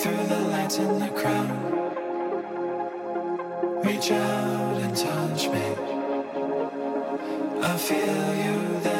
through the lights in the crowd. Reach out and touch me. I feel you there.